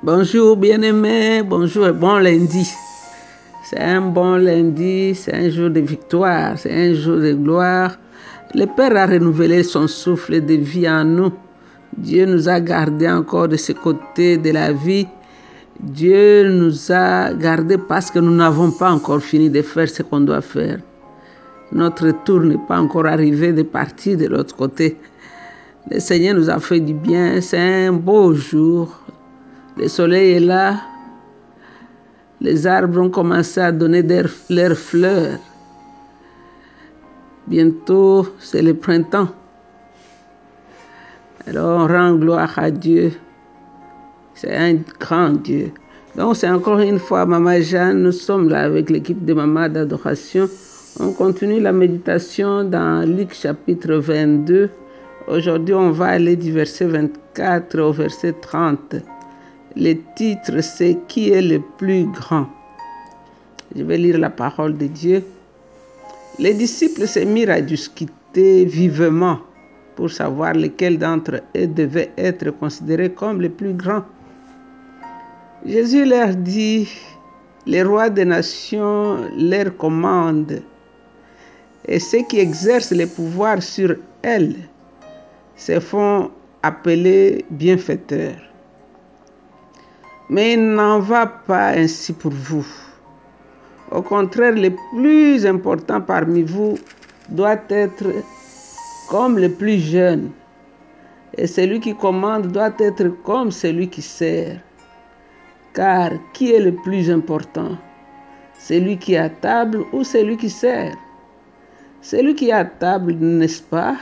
Bonjour bien-aimés, bonjour et bon lundi. C'est un bon lundi, c'est un jour de victoire, c'est un jour de gloire. Le Père a renouvelé son souffle de vie en nous. Dieu nous a gardés encore de ce côté de la vie. Dieu nous a gardés parce que nous n'avons pas encore fini de faire ce qu'on doit faire. Notre tour n'est pas encore arrivé de partir de l'autre côté. Le Seigneur nous a fait du bien. C'est un beau jour. Le soleil est là. Les arbres ont commencé à donner leurs fleurs. Bientôt, c'est le printemps. Alors, on rend gloire à Dieu. C'est un grand Dieu. Donc, c'est encore une fois Maman Jeanne. Nous sommes là avec l'équipe de Maman d'adoration. On continue la méditation dans Luc chapitre 22. Aujourd'hui, on va aller du verset 24 au verset 30. Le titre, c'est Qui est le plus grand? Je vais lire la parole de Dieu. Les disciples se mirent à discuter vivement pour savoir lequel d'entre eux devait être considéré comme le plus grand. Jésus leur dit, les rois des nations leur commandent, et ceux qui exercent le pouvoir sur elles se font appeler bienfaiteurs. Mais il n'en va pas ainsi pour vous. Au contraire, le plus important parmi vous doit être comme le plus jeune. Et celui qui commande doit être comme celui qui sert. Car qui est le plus important? Celui qui à table ou celui qui sert? Celui qui à table, n'est-ce pas?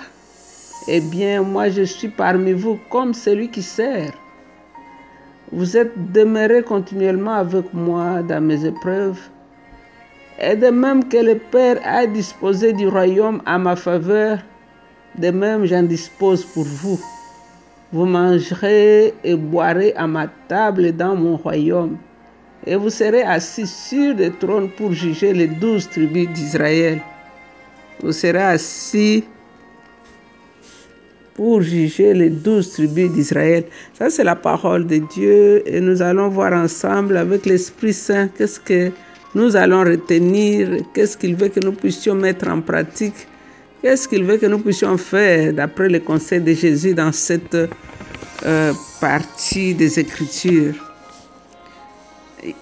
Eh bien, moi je suis parmi vous comme celui qui sert. Vous êtes demeurés continuellement avec moi dans mes épreuves. Et de même que le Père a disposé du royaume à ma faveur, de même j'en dispose pour vous. Vous mangerez et boirez à ma table dans mon royaume, et vous serez assis sur des trônes pour juger les douze tribus d'Israël. Vous serez assis pour juger les douze tribus d'Israël. Ça, c'est la parole de Dieu et nous allons voir ensemble avec l'Esprit Saint qu'est-ce que nous allons retenir, qu'est-ce qu'il veut que nous puissions mettre en pratique, qu'est-ce qu'il veut que nous puissions faire d'après le conseil de Jésus dans cette euh, partie des Écritures.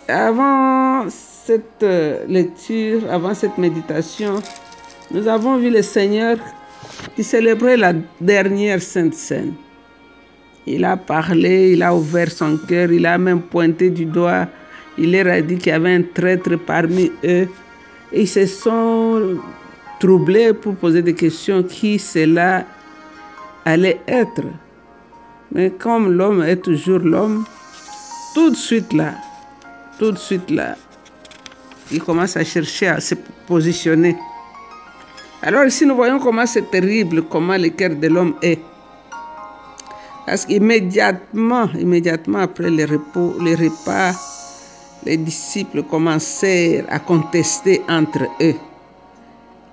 Avant cette euh, lecture, avant cette méditation, nous avons vu le Seigneur qui célébrait la dernière Sainte Seine. Il a parlé, il a ouvert son cœur, il a même pointé du doigt, il leur a dit qu'il y avait un traître parmi eux. Ils se sont troublés pour poser des questions qui cela allait être. Mais comme l'homme est toujours l'homme, tout de suite là, tout de suite là, il commence à chercher à se positionner. Alors ici, nous voyons comment c'est terrible, comment le cœur de l'homme est. Parce qu'immédiatement, immédiatement après le, repos, le repas, les disciples commencèrent à contester entre eux.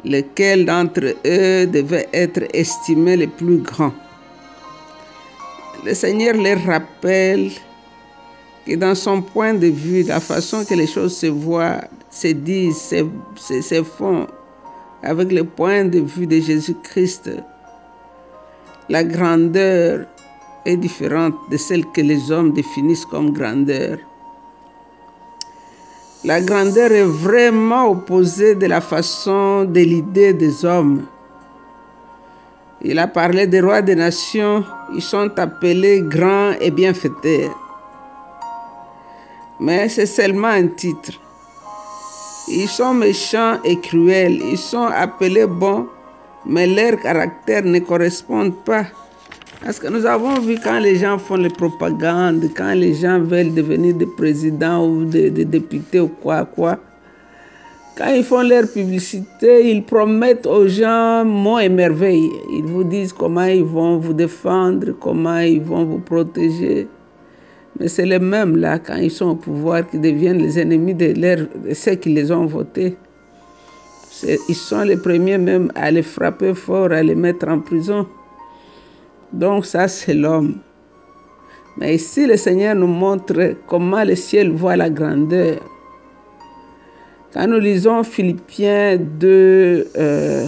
Lequel d'entre eux devait être estimé le plus grand. Le Seigneur leur rappelle que dans son point de vue, la façon que les choses se voient, se disent, se, se, se font, avec le point de vue de Jésus-Christ, la grandeur est différente de celle que les hommes définissent comme grandeur. La grandeur est vraiment opposée de la façon de l'idée des hommes. Il a parlé des rois des nations, ils sont appelés grands et bienfaiteurs. Mais c'est seulement un titre. Ils sont méchants et cruels. Ils sont appelés bons, mais leur caractère ne correspond pas. Parce que nous avons vu quand les gens font les propagandes, quand les gens veulent devenir des présidents ou des, des députés ou quoi, quoi, quand ils font leur publicité, ils promettent aux gens monts et merveilles. Ils vous disent comment ils vont vous défendre, comment ils vont vous protéger. Mais c'est les mêmes là, quand ils sont au pouvoir, qui deviennent les ennemis de, ceux qui les ont votés. Ils sont les premiers même à les frapper fort, à les mettre en prison. Donc ça, c'est l'homme. Mais ici, le Seigneur nous montre comment le ciel voit la grandeur. Quand nous lisons Philippiens 2, euh,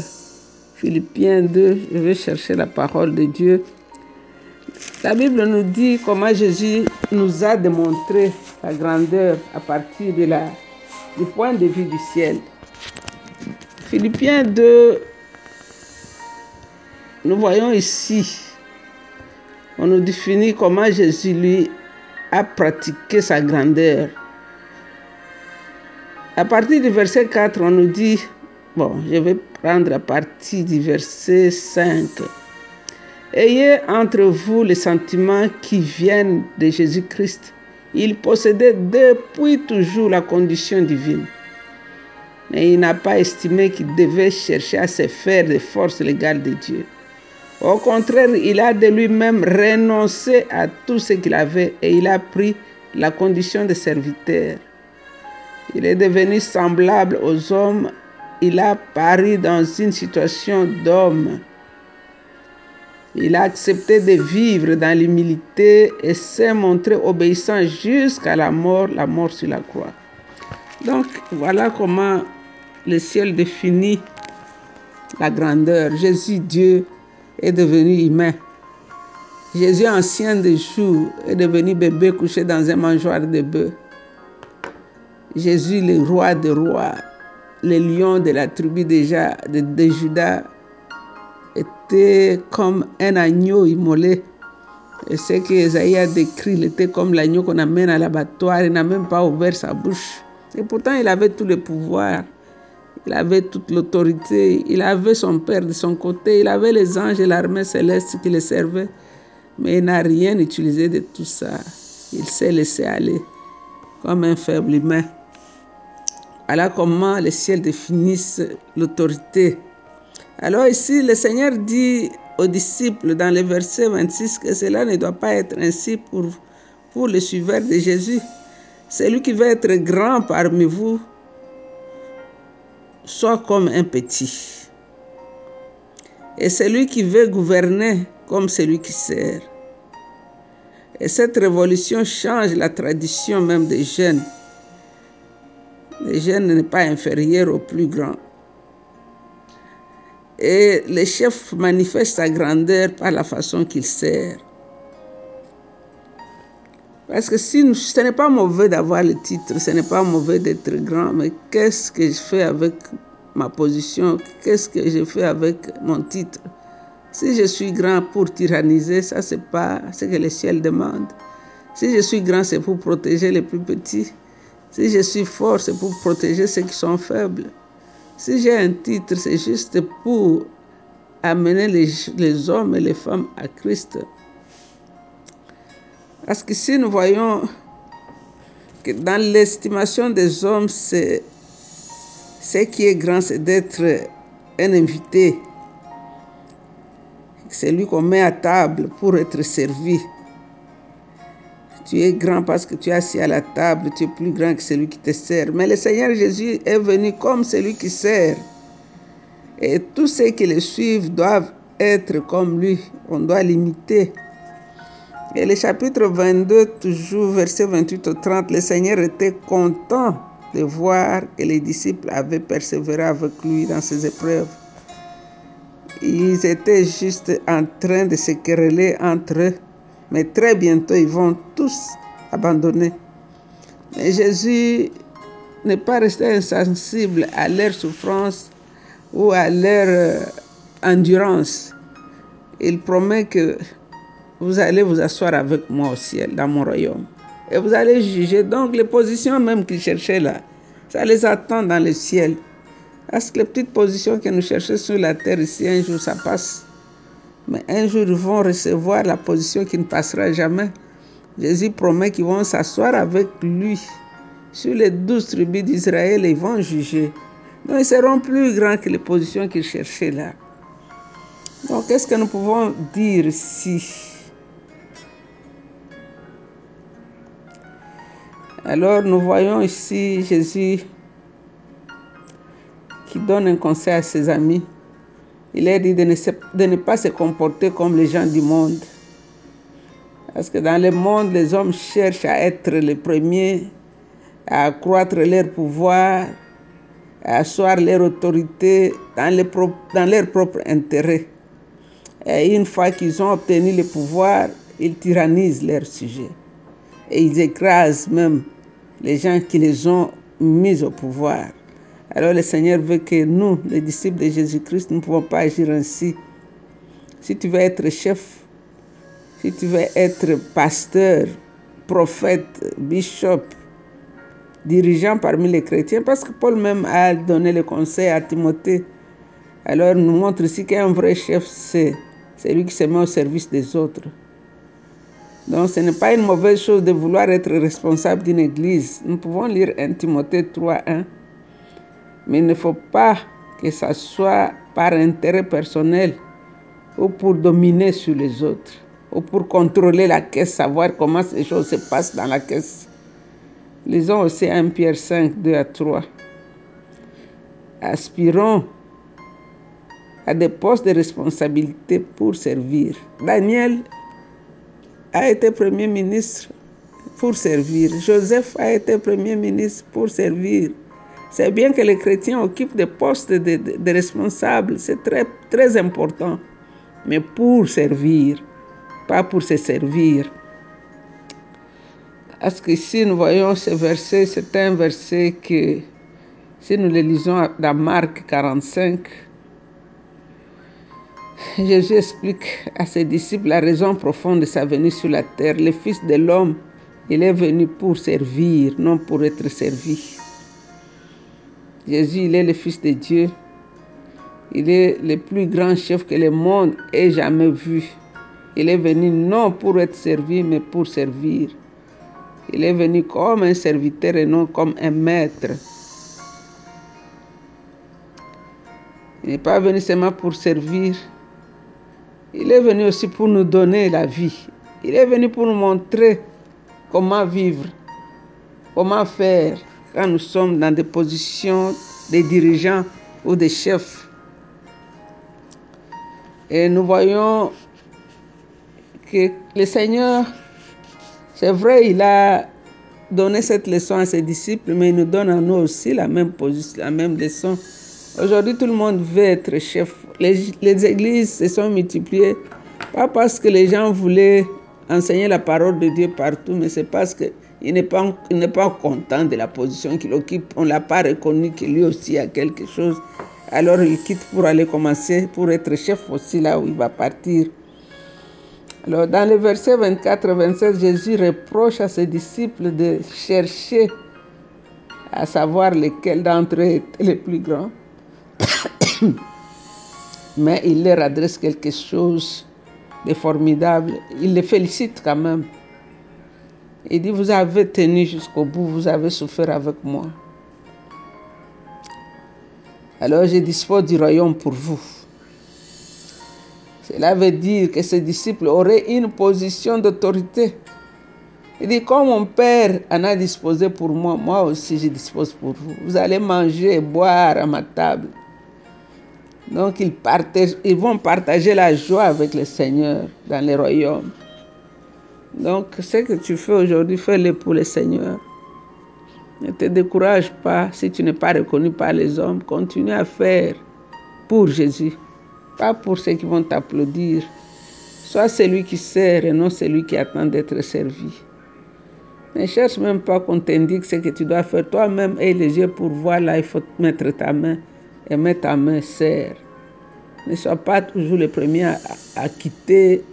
Philippiens 2, je vais chercher la parole de Dieu. La Bible nous dit comment Jésus nous a démontré la grandeur à partir de la, du point de vue du ciel. Philippiens 2, nous voyons ici, on nous définit comment Jésus lui a pratiqué sa grandeur. À partir du verset 4, on nous dit, bon, je vais prendre à partir du verset 5. Ayez entre vous les sentiments qui viennent de Jésus-Christ. Il possédait depuis toujours la condition divine. Mais il n'a pas estimé qu'il devait chercher à se faire des forces légales de Dieu. Au contraire, il a de lui-même renoncé à tout ce qu'il avait et il a pris la condition de serviteur. Il est devenu semblable aux hommes. Il a paru dans une situation d'homme. Il a accepté de vivre dans l'humilité et s'est montré obéissant jusqu'à la mort, la mort sur la croix. Donc voilà comment le ciel définit la grandeur. Jésus, Dieu, est devenu humain. Jésus, ancien des jours, est devenu bébé couché dans un mangeoire de bœuf. Jésus, le roi des rois, le lion de la tribu déjà de, de Judas, était comme un agneau immolé. Et ce que Esaïe a décrit, il était comme l'agneau qu'on amène à l'abattoir. Il n'a même pas ouvert sa bouche. Et pourtant, il avait tout le pouvoir. Il avait toute l'autorité. Il avait son Père de son côté. Il avait les anges et l'armée céleste qui le servaient. Mais il n'a rien utilisé de tout ça. Il s'est laissé aller comme un faible humain. Voilà comment les ciels définissent l'autorité. Alors ici, le Seigneur dit aux disciples dans le verset 26 que cela ne doit pas être ainsi pour, pour les suiveurs de Jésus. Celui qui veut être grand parmi vous, soit comme un petit. Et celui qui veut gouverner comme celui qui sert. Et cette révolution change la tradition même des jeunes. Le jeune n'est pas inférieur au plus grand. Et le chef manifeste sa grandeur par la façon qu'il sert. Parce que si ce n'est pas mauvais d'avoir le titre, ce n'est pas mauvais d'être grand, mais qu'est-ce que je fais avec ma position? Qu'est-ce que je fais avec mon titre? Si je suis grand pour tyranniser, ça c'est pas ce que le ciel demande. Si je suis grand, c'est pour protéger les plus petits. Si je suis fort, c'est pour protéger ceux qui sont faibles. Si j'ai un titre, c'est juste pour amener les, hommes et les femmes à Christ. Parce que si nous voyons que dans l'estimation des hommes, c'est ce qui est grand, c'est d'être un invité. C'est lui qu'on met à table pour être servi. Tu es grand parce que tu es assis à la table, tu es plus grand que celui qui te sert. Mais le Seigneur Jésus est venu comme celui qui sert. Et tous ceux qui le suivent doivent être comme lui. On doit l'imiter. Et le chapitre 22, toujours verset 28 au 30, le Seigneur était content de voir que les disciples avaient persévéré avec lui dans ses épreuves. Ils étaient juste en train de se quereller entre eux mais très bientôt, ils vont tous abandonner. Mais Jésus n'est pas resté insensible à leur souffrance ou à leur euh, endurance. Il promet que vous allez vous asseoir avec moi au ciel, dans mon royaume. Et vous allez juger. Donc les positions même qu'ils cherchaient là, ça les attend dans le ciel. Parce que les petites positions que nous cherchons sur la terre ici, un jour, ça passe. Mais un jour, ils vont recevoir la position qui ne passera jamais. Jésus promet qu'ils vont s'asseoir avec lui sur les douze tribus d'Israël et ils vont juger. Donc, ils seront plus grands que les positions qu'ils cherchaient là. Donc, qu'est-ce que nous pouvons dire ici? Alors, nous voyons ici Jésus qui donne un conseil à ses amis. Il a dit de ne, pas se comporter comme les gens du monde. Parce que dans le monde, les hommes cherchent à être les premiers, à accroître leur pouvoir, à asseoir leur autorité dans, dans leur propre intérêt. Et une fois qu'ils ont obtenu le pouvoir, ils tyrannisent leurs sujets. Et ils écrasent même les gens qui les ont mis au pouvoir. Alors le Seigneur veut que nous, les disciples de Jésus-Christ, ne pouvons pas agir ainsi. Si tu veux être chef, si tu veux être pasteur, prophète, bishop, dirigeant parmi les chrétiens, parce que Paul même a donné le conseil à Timothée. Alors nous montre ici qu'un vrai chef, c'est celui qui se met au service des autres. Donc ce n'est pas une mauvaise chose de vouloir être responsable d'une église. Nous pouvons lire 1 Timothée 3, 1. Mais il ne faut pas que ça soit par intérêt personnel ou pour dominer sur les autres ou pour contrôler la caisse, savoir comment ces choses se passent dans la caisse. Lisons aussi 1 Pierre 5, 2 à 3. Aspirons à des postes de responsabilité pour servir. Daniel a été Premier ministre pour servir. Joseph a été Premier ministre pour servir. C'est bien que les chrétiens occupent des postes de, responsables, c'est très, très important, mais pour servir, pas pour se servir. Parce que si nous voyons ce verset, c'est un verset que, si nous le lisons dans Marc 45, Jésus explique à ses disciples la raison profonde de sa venue sur la terre. Le Fils de l'homme, il est venu pour servir, non pour être servi. Jésus, il est le Fils de Dieu. Il est le plus grand chef que le monde ait jamais vu. Il est venu non pour être servi, mais pour servir. Il est venu comme un serviteur et non comme un maître. Il n'est pas venu seulement pour servir, il est venu aussi pour nous donner la vie. Il est venu pour nous montrer comment vivre, comment faire quand nous sommes dans des positions de dirigeants ou de chefs. Et nous voyons que le Seigneur, c'est vrai, il a donné cette leçon à ses disciples, mais il nous donne à nous aussi la même, la même leçon. Aujourd'hui, tout le monde veut être chef. Les, les, églises se sont multipliées, pas parce que les gens voulaient enseigner la parole de Dieu partout, mais c'est parce qu'il n'est pas, content de la position qu'il occupe. On ne l'a pas reconnu que lui aussi a quelque chose. Alors il quitte pour aller commencer, pour être chef aussi là où il va partir. Alors dans le verset 24-27, Jésus reproche à ses disciples de chercher à savoir lesquels d'entre eux étaient les plus grands. Mais il leur adresse quelque chose de formidable. Il les félicite quand même. Il dit, vous avez tenu jusqu'au bout, vous avez souffert avec moi. Alors je dispose du royaume pour vous. Cela veut dire que ses disciples auraient une position d'autorité. Il dit, comme mon Père en a disposé pour moi, moi aussi je dispose pour vous. Vous allez manger et boire à ma table. Donc ils, partagent, ils vont partager la joie avec le Seigneur dans le royaume. Donc ce que tu fais aujourd'hui, fais-le pour le Seigneur. Ne te décourage pas si tu n'es pas reconnu par les hommes. Continue à faire pour Jésus, pas pour ceux qui vont t'applaudir. Sois celui qui sert et non celui qui attend d'être servi. Ne cherche même pas qu'on t'indique ce que tu dois faire. Toi-même, aie les yeux pour voir là, il faut mettre ta main et mettre ta main, serre. Ne sois pas toujours le premier à, à quitter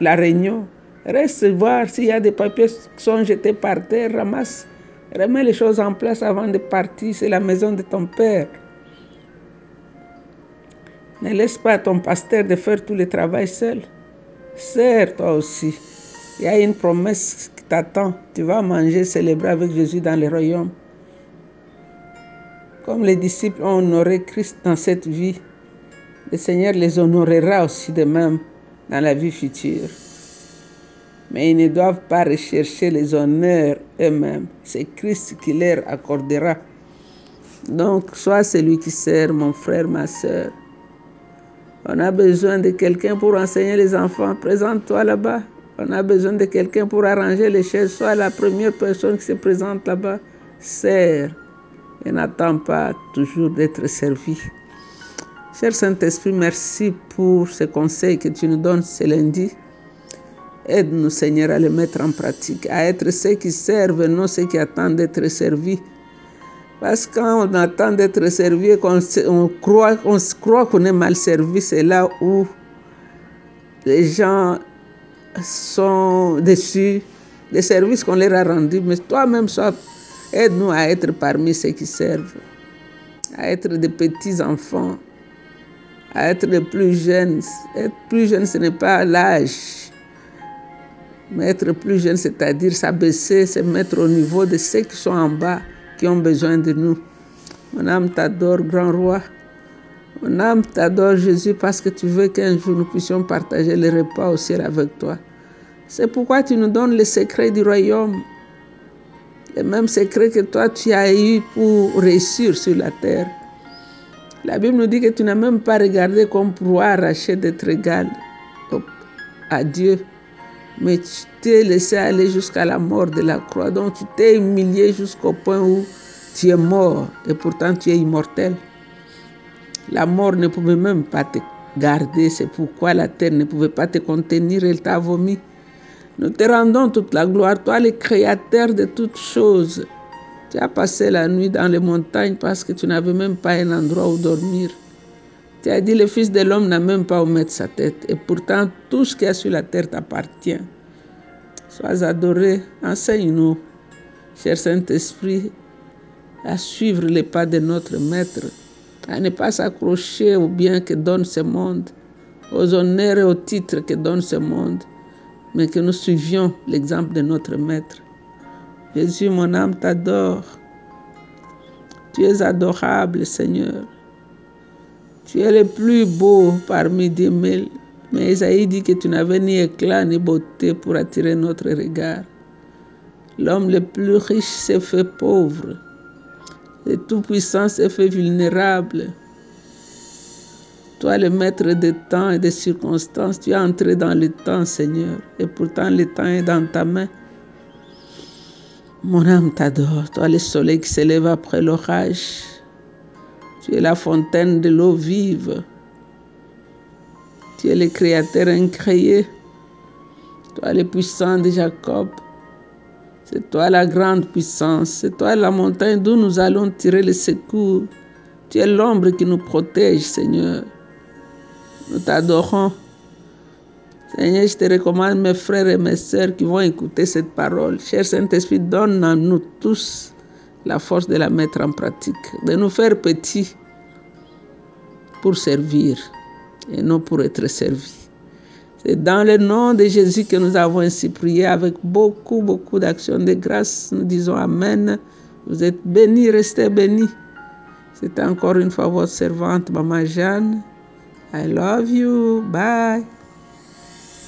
la réunion. Reste voir s'il y a des papiers qui sont jetés par terre, ramasse. Remets les choses en place avant de partir. C'est la maison de ton Père. Ne laisse pas ton pasteur de faire tout le travail seul. Sers toi aussi. Il y a une promesse qui t'attend. Tu vas manger, célébrer avec Jésus dans le royaume. Comme les disciples ont honoré Christ dans cette vie, le Seigneur les honorera aussi de même dans la vie future. Mais ils ne doivent pas rechercher les honneurs eux-mêmes. C'est Christ qui leur accordera. Donc, sois celui qui sert, mon frère, ma soeur. On a besoin de quelqu'un pour enseigner les enfants. Présente-toi là-bas. On a besoin de quelqu'un pour arranger les chaises. Soit la première personne qui se présente là-bas, sert et n'attend pas toujours d'être servi. Cher Saint-Esprit, merci pour ce conseil que tu nous donnes ce lundi. Aide-nous, Seigneur, à les mettre en pratique, à être ceux qui servent, non ceux qui attendent d'être servis. Parce que quand on attend d'être servi et qu'on on croit, on croit qu'on est mal servi, c'est là où les gens sont déçus des services qu'on leur a rendus. Mais toi-même, aide-nous à être parmi ceux qui servent, à être des petits enfants, à être les plus jeunes. Être plus jeune, ce n'est pas l'âge. Mais être plus jeune, c'est-à-dire s'abaisser, se mettre au niveau de ceux qui sont en bas qui ont besoin de nous. Mon âme t'adore, grand roi. Mon âme t'adore, Jésus, parce que tu veux qu'un jour nous puissions partager le repas au ciel avec toi. C'est pourquoi tu nous donnes les secrets du royaume. Les mêmes secrets que toi tu as eu pour réussir sur la terre. La Bible nous dit que tu n'as même pas regardé comme pour arracher d'être égal à Dieu mais tu t'es laissé aller jusqu'à la mort de la croix. Donc tu t'es humilié jusqu'au point où tu es mort et pourtant tu es immortel. La mort ne pouvait même pas te garder, c'est pourquoi la terre ne pouvait pas te contenir, elle t'a vomi. Nous te rendons toute la gloire, toi le créateur de toutes choses. Tu as passé la nuit dans les montagnes parce que tu n'avais même pas un endroit où dormir. Tu as dit, le Fils de l'homme n'a même pas où mettre sa tête. Et pourtant, tout ce qui est sur la terre t'appartient. Sois adoré, enseigne-nous, cher Saint-Esprit, à suivre les pas de notre Maître, à ne pas s'accrocher aux biens que donne ce monde, aux honneurs et aux titres que donne ce monde, mais que nous suivions l'exemple de notre Maître. Jésus, mon âme t'adore. Tu es adorable, Seigneur. Tu es le plus beau parmi des mille. Mais Isaïe dit que tu n'avais ni éclat ni beauté pour attirer notre regard. L'homme le plus riche s'est fait pauvre. Le Tout-Puissant s'est fait vulnérable. Toi, le maître des temps et des circonstances, tu es entré dans le temps, Seigneur. Et pourtant, le temps est dans ta main. Mon âme t'adore. Toi, le soleil qui s'élève après l'orage. Tu es la fontaine de l'eau vive. Tu es le créateur incréé. Toi le puissant de Jacob. C'est toi la grande puissance. C'est toi la montagne d'où nous allons tirer le secours. Tu es l'ombre qui nous protège, Seigneur. Nous t'adorons. Seigneur, je te recommande mes frères et mes sœurs qui vont écouter cette parole. Cher Saint-Esprit, donne à nous tous la force de la mettre en pratique, de nous faire petits pour servir et non pour être servis. C'est dans le nom de Jésus que nous avons ainsi prié avec beaucoup, beaucoup d'actions de grâce. Nous disons Amen. Vous êtes bénis, restez bénis. C'est encore une fois votre servante, Maman Jeanne. I love you. Bye.